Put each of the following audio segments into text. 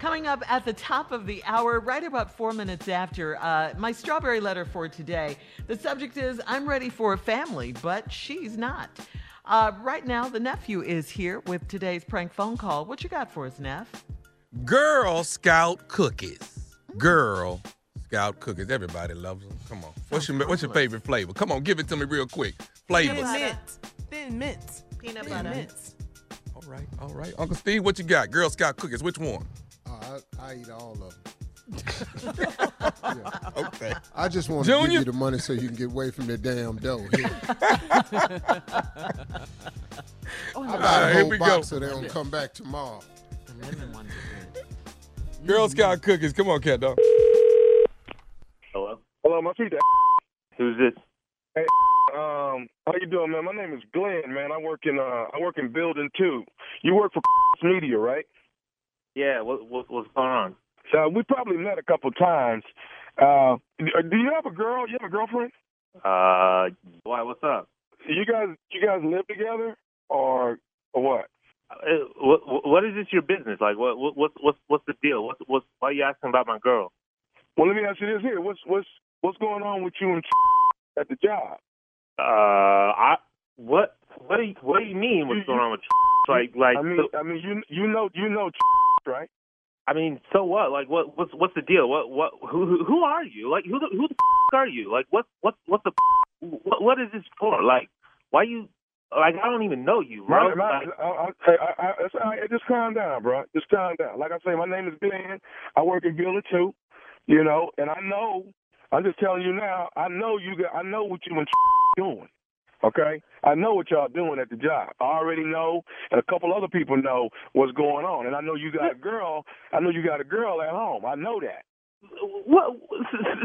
Coming up at the top of the hour, right about four minutes after, uh, my strawberry letter for today. The subject is I'm ready for a family, but she's not. Uh, right now, the nephew is here with today's prank phone call. What you got for us, Neff? Girl Scout cookies. Girl Scout cookies. Everybody loves them. Come on. What's your What's your favorite flavor? Come on, give it to me real quick. Flavors. Thin butter. mint. Thin mint. Peanut Thin butter. mint. All right, all right. Uncle Steve, what you got? Girl Scout cookies. Which one? Oh, I, I eat all of them. Yeah. Okay. I just want to give Junior? you the money so you can get away from the damn dough. Here. I All got right, a here whole we box go. so they don't come back tomorrow. The lemon ones are good. Girl Scout cookies. Come on, cat dog. Hello. Hello, my feet. Who's this? Hey Um, how you doing, man? My name is Glenn, man. I work in uh, I work in building two. You work for media, right? Yeah. What, what what's going on? So we probably met a couple times. Uh, do you have a girl? You have a girlfriend? Uh, why? What's up? You guys, you guys live together, or or what? Uh, what what is this your business? Like what what what's what's what's the deal? What's what's why are you asking about my girl? Well, let me ask you this here. What's what's what's going on with you and at the job? Uh, I what what do you what do you mean? What's going on with like like? I mean, so- I mean, you you know you know right? I mean, so what? Like, what? What's what's the deal? What? What? Who? Who, who are you? Like, who? The, who the f- are you? Like, what? What? What's the? What, what is this for? Like, why you? Like, I don't even know you, bro. My, Like, I, I, I, I, right. Just calm down, bro. Just calm down. Like I say, my name is Glenn. I work in building two. You know, and I know. I'm just telling you now. I know you. Got, I know what you and doing. Okay, I know what y'all doing at the job. I already know, and a couple other people know what's going on. And I know you got a girl. I know you got a girl at home. I know that. what?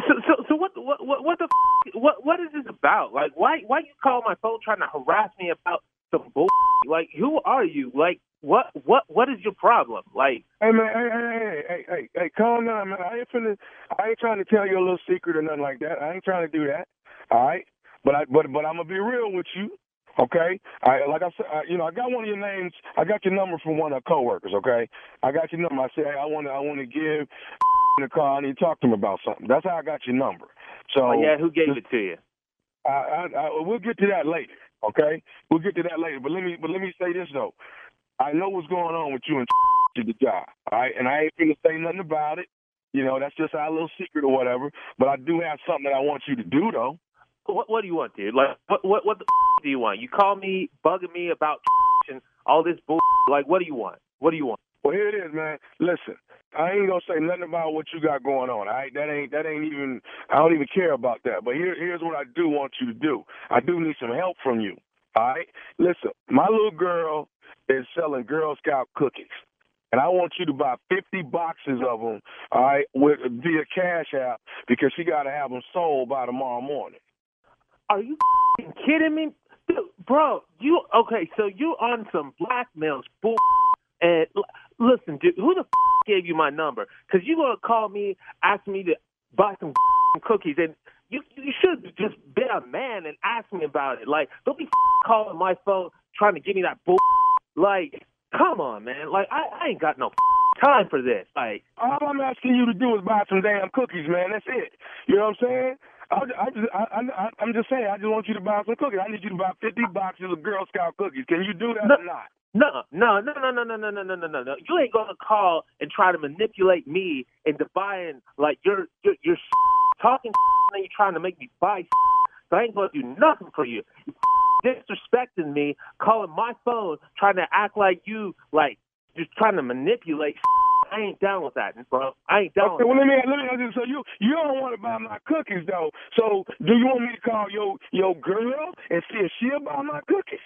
So, so, so what? What? What? What the? F- what? What is this about? Like, why? Why you call my phone trying to harass me about some bull? Like, who are you? Like, what? What? What is your problem? Like, Hey man, hey, hey, hey, hey, hey, hey, calm down, man. I ain't finna, I ain't trying to tell you a little secret or nothing like that. I ain't trying to do that. All right, but I, but, but I'm gonna be real with you. Okay, I like I said, I, you know, I got one of your names. I got your number from one of our coworkers. Okay, I got your number. I said, hey, I want to, I want to give the call. I need to talk to him about something. That's how I got your number. So oh, yeah, who gave it to you? I, I, I, we'll get to that later. Okay, we'll get to that later. But let me, but let me say this though. I know what's going on with you and to the job. All right, and I ain't gonna say nothing about it. You know, that's just our little secret or whatever. But I do have something that I want you to do though. What What do you want, dude? Like, what What What the do you want? You call me bugging me about and all this bull. Like, what do you want? What do you want? Well, here it is, man. Listen, I ain't gonna say nothing about what you got going on. All right, that ain't that ain't even. I don't even care about that. But here, here's what I do want you to do. I do need some help from you. All right, listen. My little girl is selling Girl Scout cookies. And I want you to buy 50 boxes of them, all right, with via Cash App because she got to have them sold by tomorrow morning. Are you kidding me, Dude, bro? You okay? So you on some blackmail bull? And listen, dude, who the f- gave you my number? Because you gonna call me, ask me to buy some cookies, and you you should just be a man and ask me about it. Like, don't be f- calling my phone trying to give me that bull. Like, come on, man. Like, I, I ain't got no f- time for this. Like, All I'm asking you to do is buy some damn cookies, man. That's it. You know what I'm saying? I, I just, I, I, I'm just saying. I just want you to buy some cookies. I need you to buy 50 boxes of Girl Scout cookies. Can you do that No. or not? No, no, no, no, no, no, no, no, no, no, no, no. You ain't gonna call and try to manipulate me into buying like you're you're, you're talking and you're trying to make me buy. So I ain't gonna do nothing for you. You disrespecting me, calling my phone, trying to act like you like just trying to manipulate. I ain't down with that, bro. I ain't down. Okay, with well let me let me ask you. So you you don't want to buy my cookies though. So do you want me to call your your girl and see if she'll buy my cookies?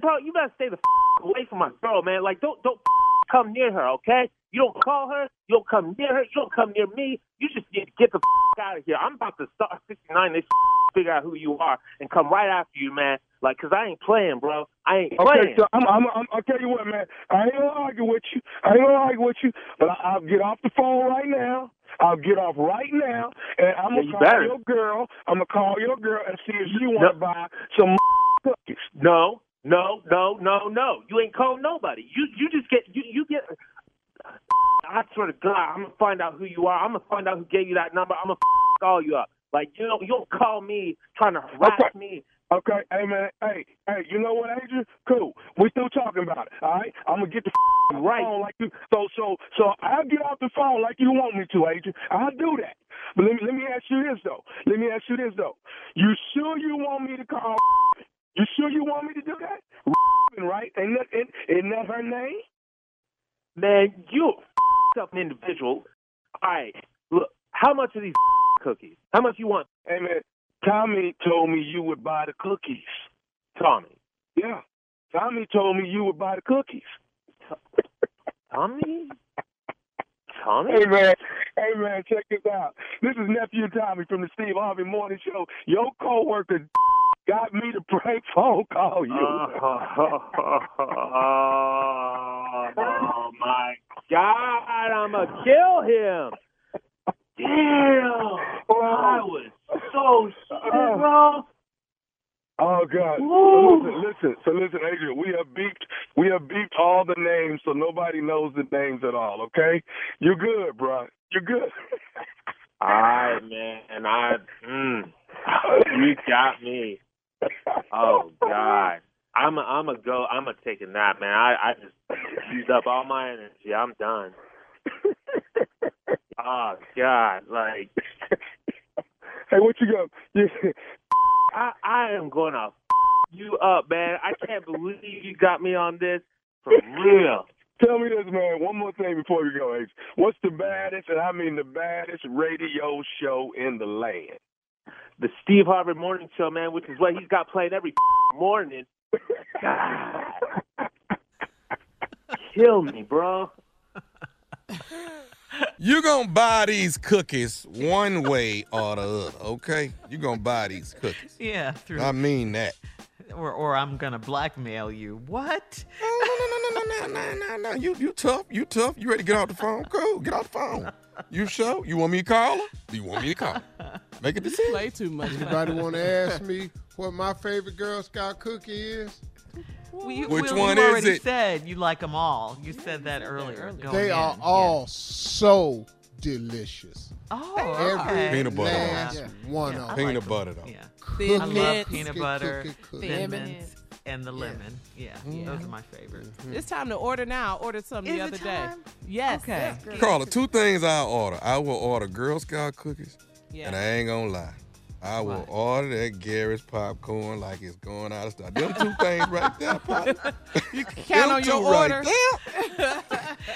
bro, you better stay the f- away from my girl, man. Like, don't don't f- come near her, okay? You don't call her. You don't come near her. You don't come near me. You just need to get the f- out of here. I'm about to start 69. They f- figure out who you are and come right after you, man. Like, cause I ain't playing, bro. I ain't Okay, playing. so I'm, I'm, I'm, I'll tell you what, man. I ain't gonna argue with you. I ain't gonna argue with you, but I, I'll get off the phone right now. I'll get off right now, and I'm Yeah, gonna you call better. your girl. I'm gonna call your girl and see if she want to No. buy some cookies. No, no, no, no, no. You ain't call nobody. You you just get you you get. I swear to God, I'm gonna find out who you are. I'm gonna find out who gave you that number. I'm gonna call you up. Like you know, you don't call me trying to harass Okay. me. Okay, hey man, hey, hey, you know what, Adrian? Cool. We still talking about it, all right? I'm gonna get the Right. phone like you. So, so, so I'll get off the phone like you want me to, Adrian. I'll do that. But let me let me ask you this though. Let me ask you this though. You sure you want me to call? You sure you want me to do that? Right? Ain't that ain't, isn't that her name? Man, you self an individual. All right, look, how much are these cookies? How much you want, Hey man, Tommy told me you would buy the cookies. Tommy? Yeah. Tommy told me you would buy the cookies. Tommy? Tommy? Hey man, hey man, check this out. This is nephew Tommy from the Steve Harvey Morning Show. Your coworker got me to prank phone call you. oh my God! I'm gonna kill him. Damn! I was so shit, bro. oh God! So listen, listen, so listen, Adrian. We have beeped, we have beeped all the names, so nobody knows the names at all. Okay? You're good, bro. You're good. All right, man. And I mm, you got me. Oh God. I'm a, I'm a go. I'm a take a nap, man. I I just used up all my energy. I'm done. Oh God, like hey, what you got? You, I I am gonna you up, man. I can't believe you got me on this for real. tell me this, man. One more thing before we go, Ace. What's the baddest, and I mean the baddest radio show in the land? The Steve Harvey Morning Show, man, which is what he's got playing every morning. God. Kill me, bro. You're gonna buy these cookies one way or the other, okay? You're gonna buy these cookies. Yeah, through I mean that. Or or I'm gonna blackmail you. What? Oh, no, no, no, no, no, no, no, no. You you tough. You tough. You ready to get off the phone? Cool. Get off the phone. You sure? You want me to call her? Do you want me to call? her? Make a decision. Play too much. Anybody want to ask me what my favorite Girl Scout cookie is? Well, you, Which Will, one you is already it? said you like them all. You said that earlier. earlier. going They in. are Yeah. all so delicious. Oh, Every okay. Peanut butter last Yeah. one Yeah, of I them. like Peanut butter though. Yeah. Thin I love mints. peanut butter, cookie, cookie. thin Thin and the lemon. Yeah, Yeah. those are my favorites. Mm-hmm. It's time to order now. I ordered some Is the other time? day. Yes. Okay. Carla, two things I'll order. I will order Girl Scout cookies, Yeah. and I ain't gonna lie. I will What? order that Garrett's popcorn like it's going out of style. Them two things right there, partner. you can count Them on your two order. Right.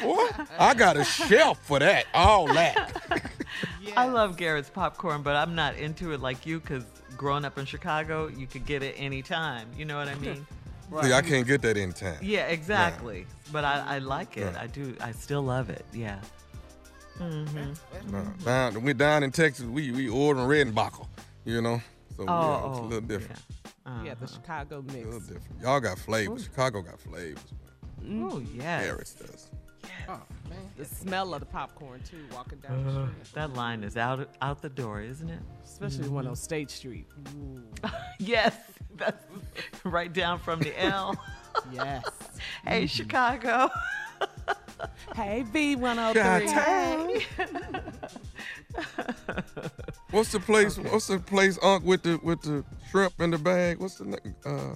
Boy, I got a shelf for that. All that. I love Garrett's popcorn, but I'm not into it like you because growing up in Chicago, you could get it anytime. You know what I mean? See, I can't get that in time. yeah, exactly. But I, I like it. Right. I do. I still love it. Yeah. Mm-hmm. No, down, we down in Texas, we we ordering Redenbacher, you know. So yeah, Oh, it's a oh, little different. Yeah. Yeah, the Uh-huh. Chicago A mix. little different. Y'all got flavors. Chicago got flavors. Oh yes. Harris does. The smell of the popcorn too, walking down the Uh, street, that line is out out the door, isn't it? especially the one on State Street. Yes, that's right down from the L. yes. hey, Chicago. hey V one hundred three. Hey. What's the place? What's the place, Unc, with the with the shrimp in the bag? What's the name? Uh,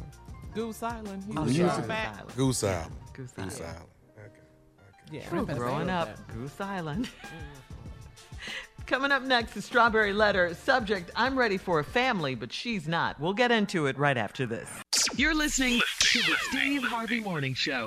Goose Island. He Oh, was yeah, Island. back. Island. Goose Island. Goose Goose Island. Island. Okay. okay. Yeah, Ooh, growing up, that. Goose Island. Coming up next, the Strawberry Letter. Subject I'm ready for a family, but she's not. We'll get into it right after this. You're listening to the Steve Harvey Morning Show.